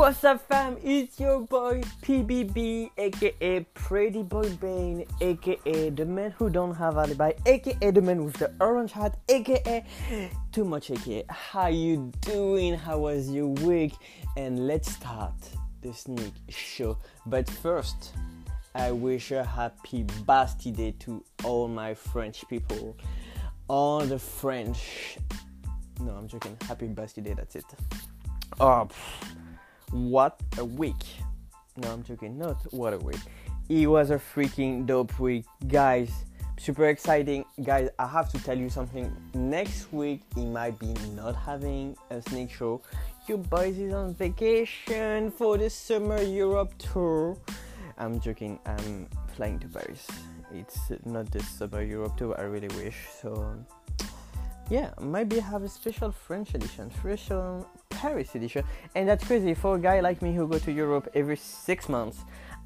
What's up, fam? It's your boy PBB, aka Pretty Boy Bane, aka the man who don't have alibi, aka the man with the orange hat, aka too much, aka. How you doing? How was your week? And let's start the sneak show. But first, I wish a happy Bastille Day to all my French people, all the French. No, I'm joking. Happy Bastille Day. That's it. Oh. What a week. No, I'm joking. Not what a week. It was a freaking dope week, guys. Super exciting, guys. I have to tell you something. Next week, it might be not having a sneak show. You boys is on vacation for the summer Europe tour. I'm joking. I'm flying to Paris. It's not the summer Europe tour. I really wish. So, yeah, maybe have a special French edition, special Paris edition, and that's crazy for a guy like me who go to Europe every six months.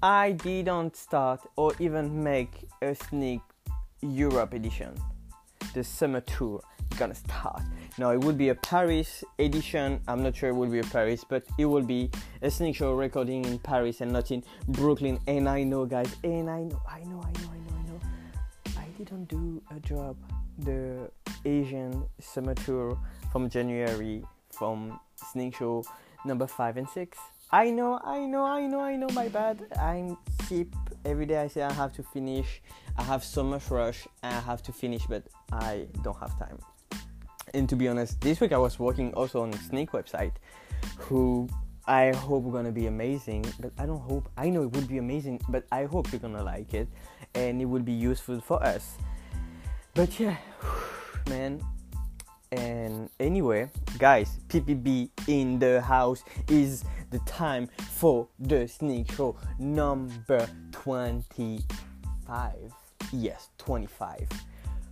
I didn't start or even make a sneak Europe edition. The summer tour gonna start. Now it will be a Paris edition. I'm not sure it will be a Paris, but it will be a sneak show recording in Paris and not in Brooklyn. And I know, guys, and I know, I know, I know, I know, I know. I didn't do a job the Asian summer tour from January from Sneak Show number five and six. I know, I know, I know, I know. My bad. I'm keep every day. I say I have to finish. I have so much rush. I have to finish, but I don't have time. And to be honest, this week I was working also on Sneak website, who I hope gonna be amazing. But I don't hope. I know it would be amazing, but I hope you're gonna like it, and it will be useful for us. But yeah, man, and anyway, guys, PPB in the house is the time for the sneak show number 25. Yes, 25.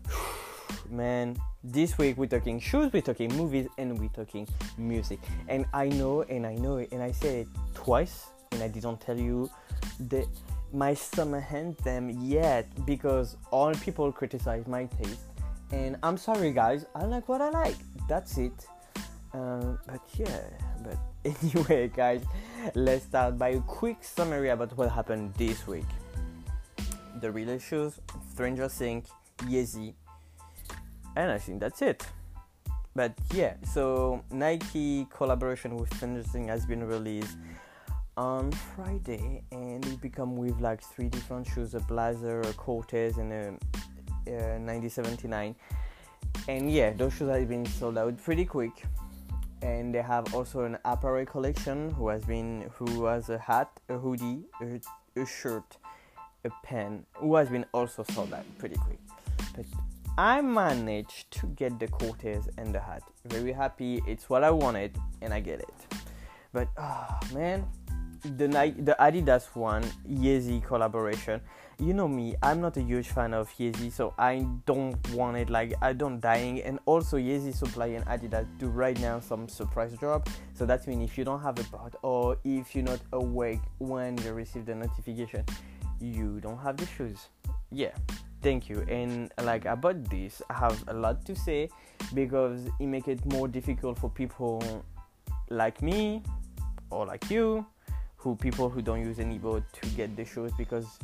Man, this week we're talking shoes, we're talking movies, and we're talking music. And I know, and I know it, and I said it twice, and I didn't tell you the my summer anthem yet because all people criticize my taste and I'm sorry, guys. I like what I like. That's it. Uh, but yeah, but anyway, guys, let's start by a quick summary about what happened this week. The Relay Shoes, Stranger Things, Yeezy, and I think that's it. But yeah, so Nike collaboration with Stranger Things has been released on Friday, and it become with like three different shoes: a blazer, a Cortez, and a 1979 uh, and yeah those shoes have been sold out pretty quick and they have also an apparel collection who has been who has a hat a hoodie a, a shirt a pen who has been also sold out pretty quick but I managed to get the Cortez and the hat. Very happy. It's what I wanted, and I get it. But oh man, the the Adidas one Yeezy collaboration you know me i'm not a huge fan of yeezy so i don't want it. Like i don't dying. And also yeezy supply and adidas do right now some surprise drop. So that means if you don't have a bot or if you're not awake when you receive the notification you don't have the shoes. Yeah thank you. And like about this i have a lot to say because it make it more difficult for people like me or like you who people who don't use any bot to get the shoes because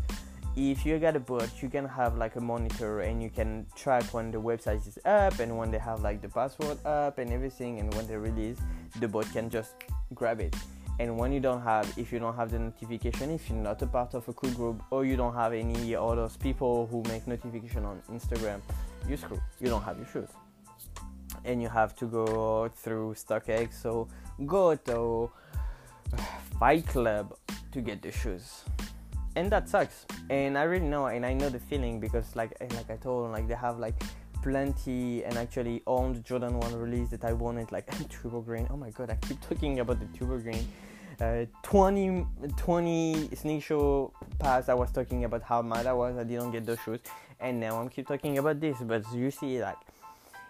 if you get a bot you can have like a monitor and you can track when the website is up and when they have like the password up and everything and when they release the bot can just grab it. And when you don't have if you don't have the notification if you're not a part of a cool group or you don't have any other people who make notification on instagram you screw you don't have your shoes. And you have to go through StockX so go to fight club to get the shoes and that sucks. And i really know and i know the feeling because like like i told like they have like plenty and actually the jordan 1 release that i wanted like turbo green. Oh my god i keep talking about the turbo green. Uh, 20 20 sneak show pass i was talking about how mad i was i didn't get those shoes. And now i'm keep talking about this but you see like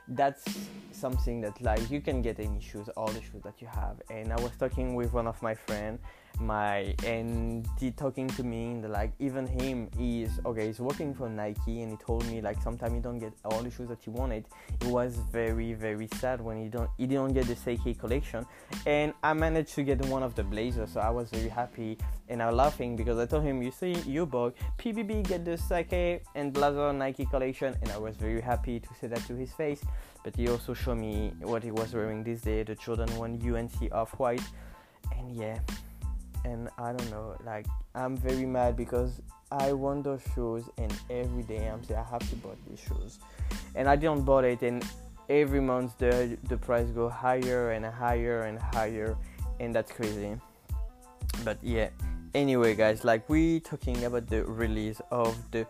that's something that like you can get any shoes all the shoes that you have. And i was talking with one of my friends my and he talking to me and like even him is okay he's working for nike and he told me like sometimes you don't get all the shoes that you wanted. It was very very sad when he don't he didn't get the Sacai collection. And i managed to get one of the blazers so i was very happy and i was laughing because i told him you see you boy pbb get the Sacai and blazer nike collection and i was very happy to say that to his face. But he also showed me what he was wearing this day the jordan 1 unc off-white. And yeah and I don't know, like I'm very mad because I want those shoes and every day I'm saying I have to buy these shoes, and I didn't buy it, and every month the the price go higher and higher and higher, and that's crazy. But yeah, anyway, guys, like we talking about the release of the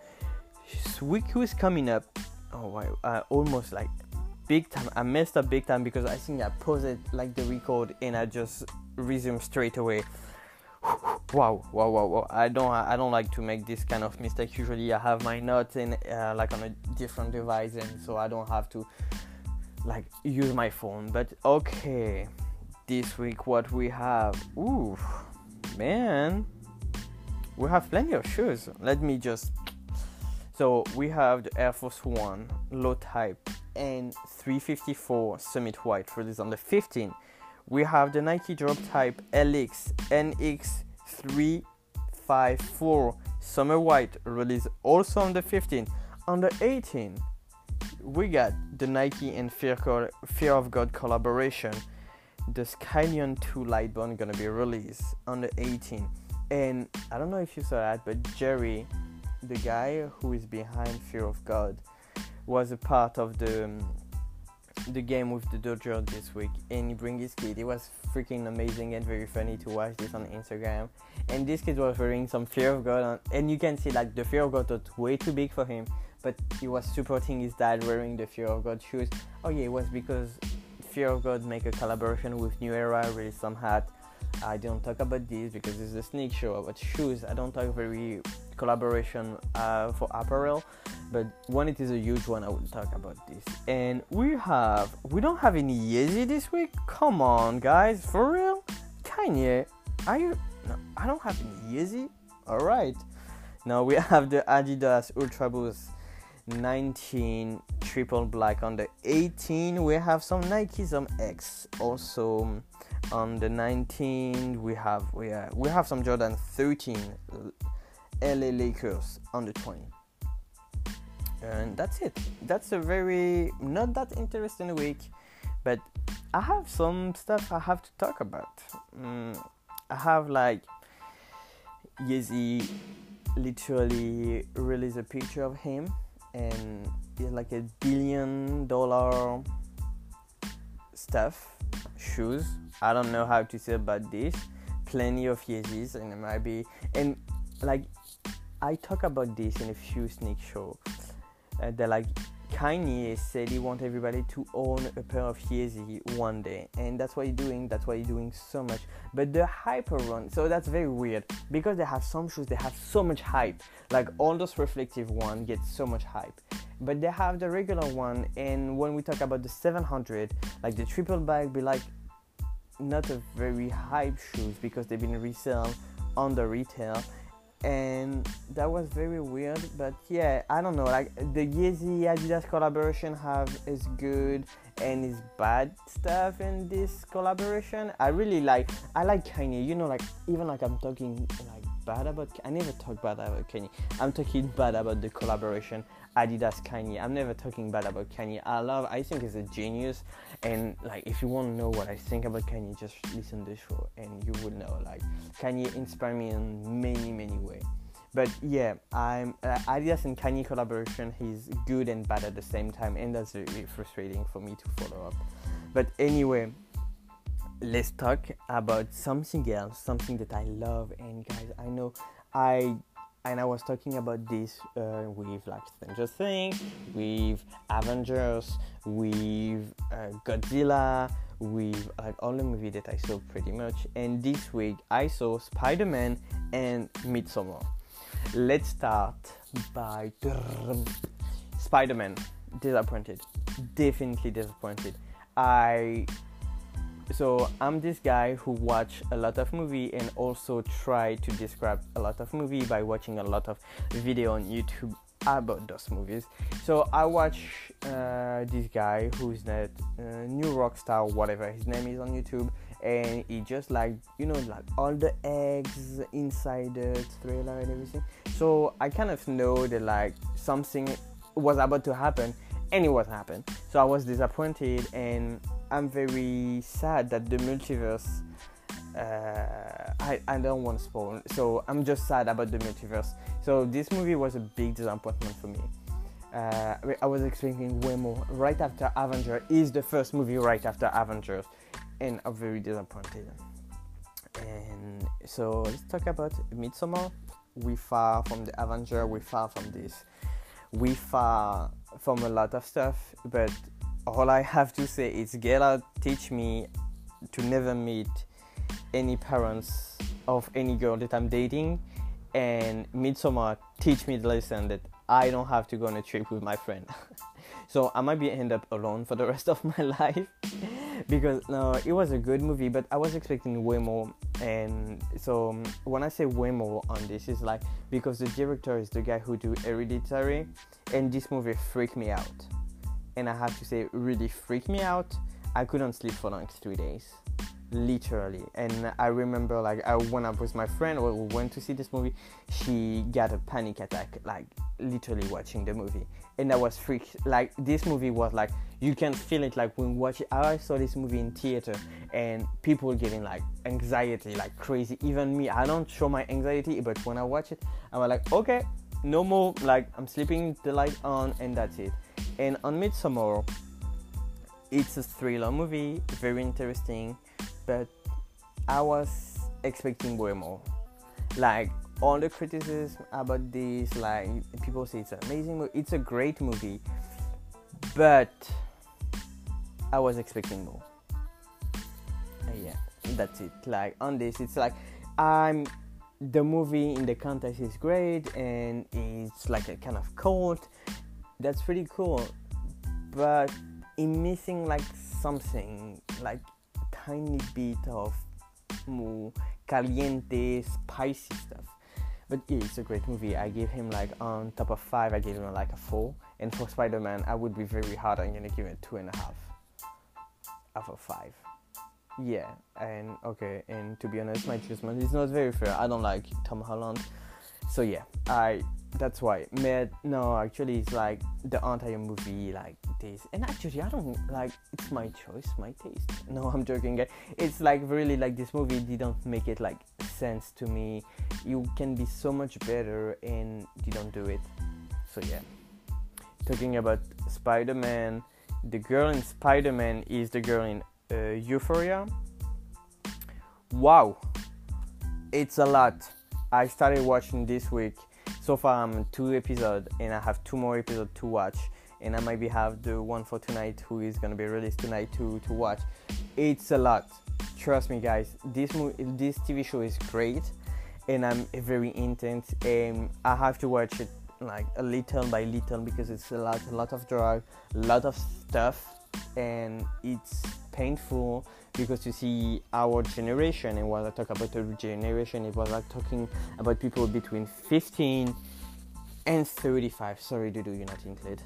week who's coming up. Oh, wow, uh, almost like big time. I messed up big time because I think I paused like the record and I just resumed straight away wow wow wow wow. I don't i don't like to make this kind of mistake. Usually i have my notes in uh, like on a different device and so i don't have to like use my phone. But okay this week what we have ooh man we have plenty of shoes. Let me just so we have the air force one low type and 354 summit white released on the 15th we have the Nike Drop Type LX NX 354 Summit White released also on the 15th. On the 18th, we got the Nike and Fear, Fear of God collaboration. The Skylon 2 Lightbone gonna be released on the 18th. And I don't know if you saw that, but Jerry, the guy who is behind Fear of God, was a part of the um, the game with the dojo this week and he bring his kid. It was freaking amazing and very funny to watch this on Instagram. And this kid was wearing some Fear of God, on, and you can see like the Fear of God was way too big for him, but he was supporting his dad wearing the Fear of God shoes. Oh yeah, it was because Fear of God make a collaboration with New Era, release some hat. I don't talk about this because it's a sneak show about shoes. I don't talk very collaboration uh, for apparel but when it is a huge one, I will talk about this. And we have, we don't have any Yeezy this week. Come on, guys, for real? Kanye, are you? No, I don't have any Yeezy. All right. Now we have the Adidas Ultra Boost 19 triple black on the 18. We have some Nike, some X. Also on the 19, we have we uh, we have some Jordan 13 LA Lakers the 20 and that's it. That's a very not that interesting week but i have some stuff i have to talk about. Mm, i have like yeezy literally released a picture of him and it's like a billion dollar stuff shoes. I don't know how to say about this. Plenty of yeezys and it might be and like i talk about this in a few sneak show uh, that like Kanye said he want everybody to own a pair of Yeezy one day, and that's what he's doing. That's why he's doing so much. But the hyper run, so that's very weird because they have some shoes they have so much hype. Like all those reflective one get so much hype, but they have the regular one. And when we talk about the 700, like the triple bag, be like not a very hype shoes because they've been resell on the retail and that was very weird but yeah i don't know like the yeezy adidas collaboration have is good and is bad stuff in this collaboration i really like i like kanye you know like even like i'm talking like bad about i never talk bad about kanye i'm talking bad about the collaboration Adidas Kanye. I'm never talking bad about Kanye. I love, I think he's a genius. And like, if you want to know what I think about Kanye, just listen to the show and you will know. Like, Kanye inspired me in many, many ways. But yeah, I'm uh, Adidas and Kanye collaboration. He's good and bad at the same time, and that's really frustrating for me to follow up. But anyway, let's talk about something else, something that I love. And guys, I know I and I was talking about this uh, with like Stranger Things, with Avengers, with uh, Godzilla, with like all the movies that I saw pretty much. And this week I saw Spider Man and Midsommar. Let's start by Spider Man. Disappointed, definitely disappointed. I so I'm this guy who watch a lot of movie and also try to describe a lot of movie by watching a lot of video on YouTube about those movies. So I watch uh, this guy who's that uh, new rock star, whatever his name is on YouTube, and it just like you know like all the eggs inside the trailer and everything. So I kind of know that like something was about to happen, and it was happened. So I was disappointed, and I'm very sad that the multiverse. Uh, I, I don't want to spoil, so I'm just sad about the multiverse so this movie was a big disappointment for me. Uh, I was expecting way more. Right after Avenger is the first movie right after Avengers, and I'm very disappointed. And so let's talk about Midsommar. We far from the Avenger. We far from this. We far from a lot of stuff. But all I have to say is, Out teach me to never meet any parents of any girl that I'm dating and Midsommar teach me the lesson that I don't have to go on a trip with my friend. so I might be end up alone for the rest of my life because no, it was a good movie, but I was expecting way more. And so um, when I say way more on this, is like because the director is the guy who do Hereditary, and this movie freaked me out. And I have to say, really freaked me out. I couldn't sleep for like three days literally. And i remember like I, i was with my friend or we went to see this movie she got a panic attack like literally watching the movie. And that was freak like this movie was like you can feel it like when watch i saw this movie in theater and people getting like anxiety like crazy. Even me i don't show my anxiety but when i watch it i'm like okay no more like i'm sleeping the light on and that's it. And on midsommar it's a thriller movie very interesting but I was expecting way more. Like all the criticism about this, like people say it's an amazing it's a great movie, but I was expecting more. Yeah, that's it. Like on this, it's like I'm the movie in the context is great and it's like a kind of cult. That's pretty cool, but in missing like something like tiny bit of more caliente, spicy stuff. But yeah, it's a great movie. I gave him like on top of five, I gave him like a four. And for Spider Man, I would be very hard. I'm gonna give it two and a half out of five. Yeah, and okay, and to be honest, my judgment is not very fair. I don't like Tom Holland, so yeah, I that's why. Mad, no, actually, it's like the entire movie, like this. And actually, I don't like. It's my choice, my taste. No, I'm joking. It's like really like this movie didn't make it like sense to me. You can be so much better, and you don't do it. So yeah. Talking about Spider-Man, the girl in Spider-Man is the girl in uh, Euphoria. Wow, it's a lot. I started watching this week so far I'm two episodes and I have two more episodes to watch and I maybe have the one for tonight who is gonna be released tonight to to watch. It's a lot. Trust me, guys. This movie, this TV show is great, and I'm very intense, and I have to watch it like a little by little because it's a lot, a lot of drug, a lot of stuff, and it's painful because you see our generation and when I talk about the generation it was like talking about people between 15 and 35 sorry Dudu you're not included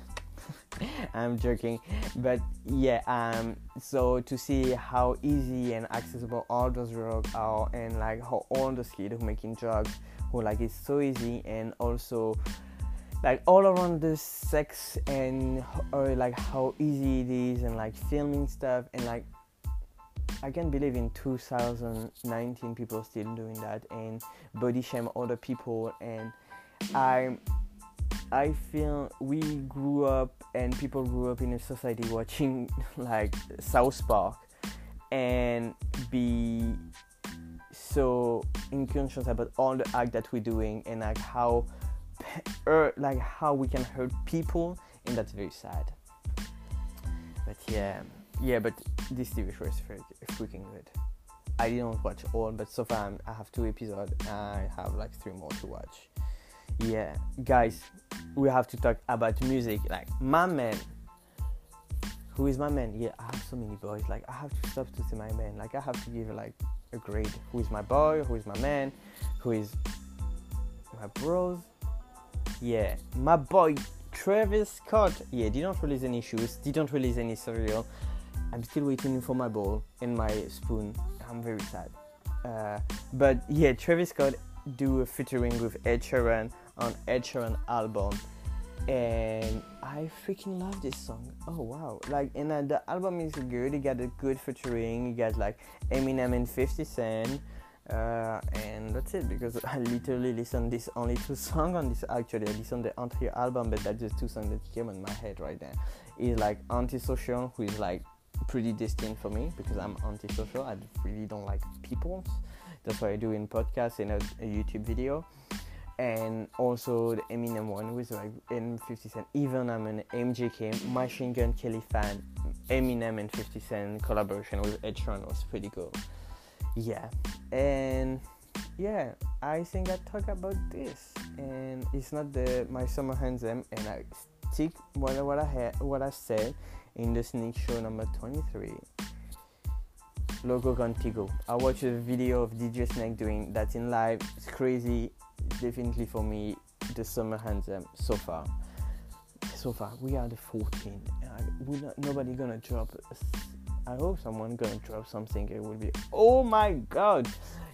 I'm joking. But yeah um so to see how easy and accessible all those drugs are and like how all those kids who making drugs who like it's so easy and also like all around the sex and or like how easy it is and like filming stuff and like I can't believe in 2019 people still doing that and body shame other people and I I feel we grew up and people grew up in a society watching like South Park and be so unconscious about all the act that we're doing and like how er, like how we can hurt people and that's very sad but yeah yeah, but this TV show is freaking good. I didn't watch all, but so far I have two episodes. I have like three more to watch. Yeah, guys, we have to talk about music. Like my man, who is my man? Yeah, I have so many boys. Like I have to stop to say my man. Like I have to give like a grade. Who is my boy? Who is my man? Who is my bros? Yeah, my boy Travis Scott. Yeah, didn't release any shoes. Didn't release any cereal. I'm still waiting for my bowl and my spoon. I'm very sad. Uh, but yeah, Travis Scott do a featuring with Ed Sheeran on Ed Sheeran album and I freaking love this song. Oh wow! Like, and uh, the album is good. You got a good featuring. You got like Eminem and 50 Cent, uh, and that's it. Because I literally listen this only two songs on this. Actually, I listen the entire album, but that's just two songs that came in my head right now. Is like Antisocial, who is like pretty distinct for me because I'm antisocial. I really don't like people. That's why I do in podcast and a, a YouTube video and also the Eminem one with like M 50 Cent. Even I'm an MGK Machine Gun Kelly fan. Eminem and 50 Cent collaboration with Ed Sheeran was pretty cool. Yeah, and yeah, I think I talk about this, and it's not the my summer anthem, and I stick what what I had what I said in the sneak show number 23. Loco Contigo. I watched a video of DJ Snake doing that in live. It's crazy definitely for me the summer anthem so far. So far, we are the 14. we not, nobody gonna drop. I hope someone gonna drop something. It will be. Oh my god!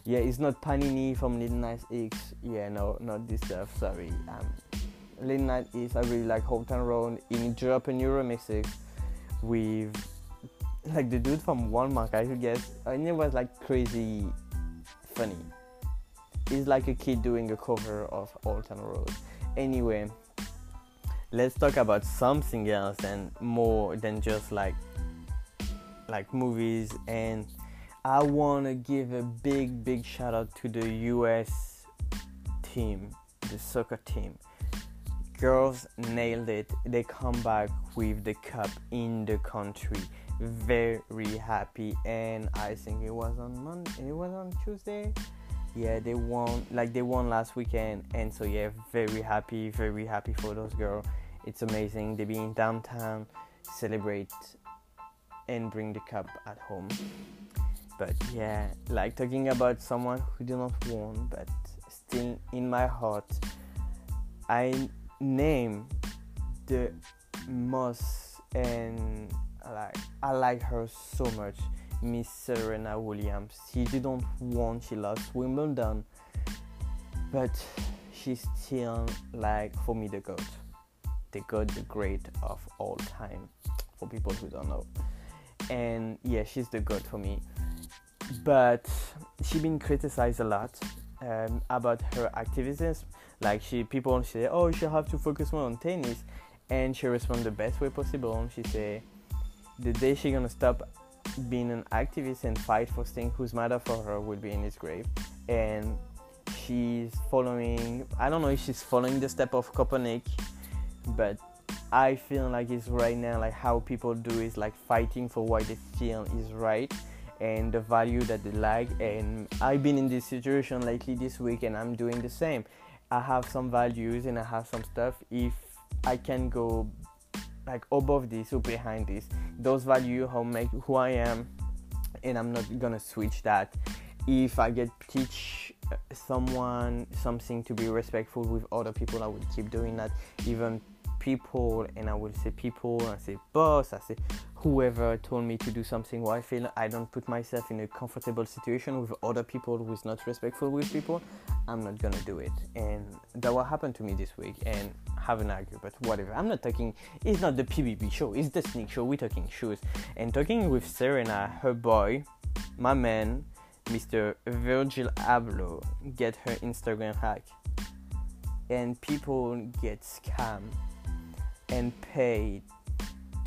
Yeah, it's not Panini from Lil Nas X. Yeah, no, not this stuff. Sorry. Um, Nas X. I really like Old Town Road. In drop a new remixes with like the dude from Walmart. I guess. And it was like crazy funny is like a kid doing a cover of Old Town Road. Anyway, let's talk about something else and more than just like like movies and I want to give a big big shout out to the US team, the soccer team. Girls nailed it. They come back with the cup in the country. Very happy and I think it was on Monday, it was on Tuesday yeah they won like they won last weekend and so yeah very happy very happy for those girls it's amazing. They be in downtown celebrate and bring the cup at home. But yeah like talking about someone who did not won but still in my heart i name the most and like i like her so much Miss Serena Williams. She didn't won, she lost Wimbledon, but she's still like for me the goat, the goat, the great of all time. For people who don't know, and yeah, she's the goat for me. But she been criticized a lot um, about her activism. Like she, people say, oh, she have to focus more on tennis, and she respond the best way possible. She say, the day she gonna stop being an activist and fight for things whose matter for her will be in his grave. And she's following, I don't know if she's following the step of Kaepernick, but I feel like it's right now like how people do is like fighting for what they feel is right and the value that they like. And I've been in this situation lately this week and I'm doing the same. I have some values and I have some stuff. If I can go like above this or behind this those value how make who i am and i'm not gonna switch that. If i get teach someone something to be respectful with other people i will keep doing that. Even people and I will say people, I say boss, I say whoever told me to do something where I feel I don't put myself in a comfortable situation with other people who is not respectful with people, I'm not gonna do it. And that what happened to me this week and have an argue, but whatever. I'm not talking it's not the PBB show, it's the sneak show, we're talking shoes. And talking with Serena, her boy, my man, Mr. Virgil Abloh, get her Instagram hack. And people get scammed and paid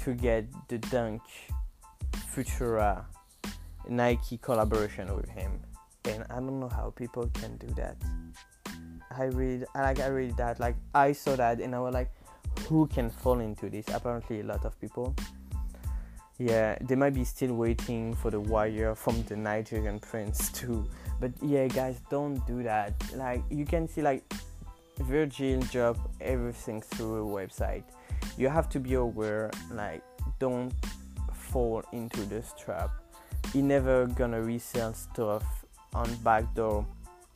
to get the Dunk Futura Nike collaboration with him. And I don't know how people can do that. I read, I like, I read that. Like, I saw that, and I was like, who can fall into this? Apparently, a lot of people. Yeah, they might be still waiting for the wire from the Nigerian prince too. But yeah, guys, don't do that. Like, you can see like Virgil drop everything through a website you have to be aware like don't fall into this trap. He never gonna resell stuff on backdoor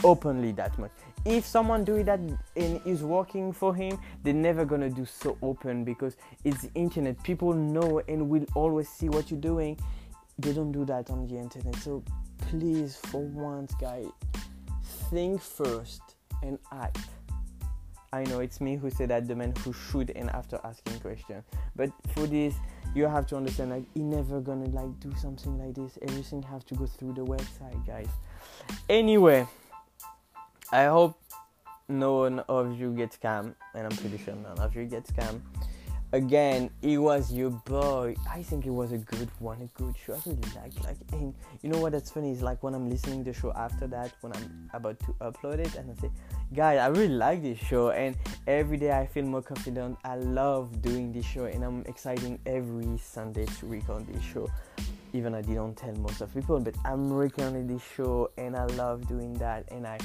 openly that much. If someone do that and is working for him, they're never gonna do so open because it's the internet. People know and will always see what you're doing. They don't do that on the internet. So please, for once, guy think first and act. I know it's me who said that the man who should and after asking questions. But for this, you have to understand like he never gonna like do something like this. Everything have to go through the website, guys. Anyway, I hope no one of you get scammed, and I'm pretty sure none of you get scammed. Again, it was your boy. I think it was a good one, a good show. I really like like and you know what that's funny is like when I'm listening the show after that, when I'm about to upload it and I say, guys, I really like this show and every day I feel more confident. I love doing this show and I'm exciting every Sunday to record this show. Even I didn't tell most of people, but I'm recording this show and I love doing that and I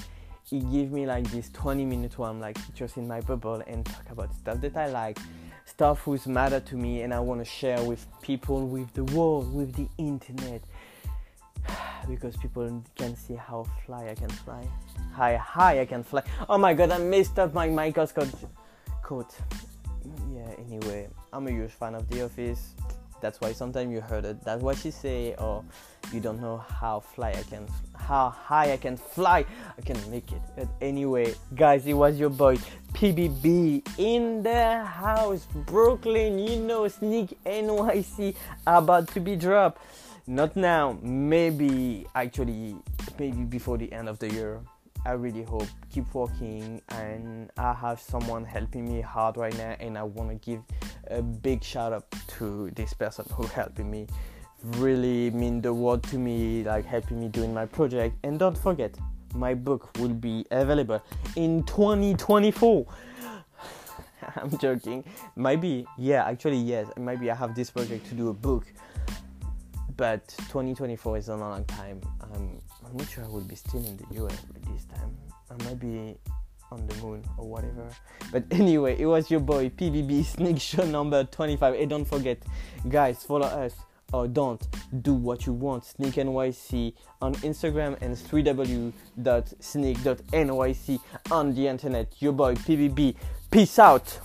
it gives me like this 20 minutes where I'm like just in my bubble and talk about stuff that I like, stuff who's matter to me, and I want to share with people, with the world, with the internet, because people can see how fly I can fly, how high I can fly. Oh my god, I messed up my microscope coat. Yeah. Anyway, I'm a huge fan of The Office. That's why sometimes you heard it. That's what she say, or you don't know how fly I can, how high I can fly. I can make it. But anyway, guys, it was your boy PBB in the house, Brooklyn. You know, Sneak NYC about to be dropped. Not now. Maybe actually, maybe before the end of the year. I really hope keep working and I have someone helping me hard right now and I want to give a big shout out to this person who helping me really mean the world to me like helping me doing my project. And don't forget my book will be available in 2024 I'm joking. Maybe yeah actually yes maybe I have this project to do a book but 2024 is a long time. Um, I'm not sure I will be still in the US by this time. I might be on the moon or whatever. But anyway, it was your boy PBB Sneak Show number 25. And don't forget, guys, follow us or don't do what you want. Sneak NYC on Instagram and 3w.sneak.nyc on the internet. Your boy PBB. Peace out.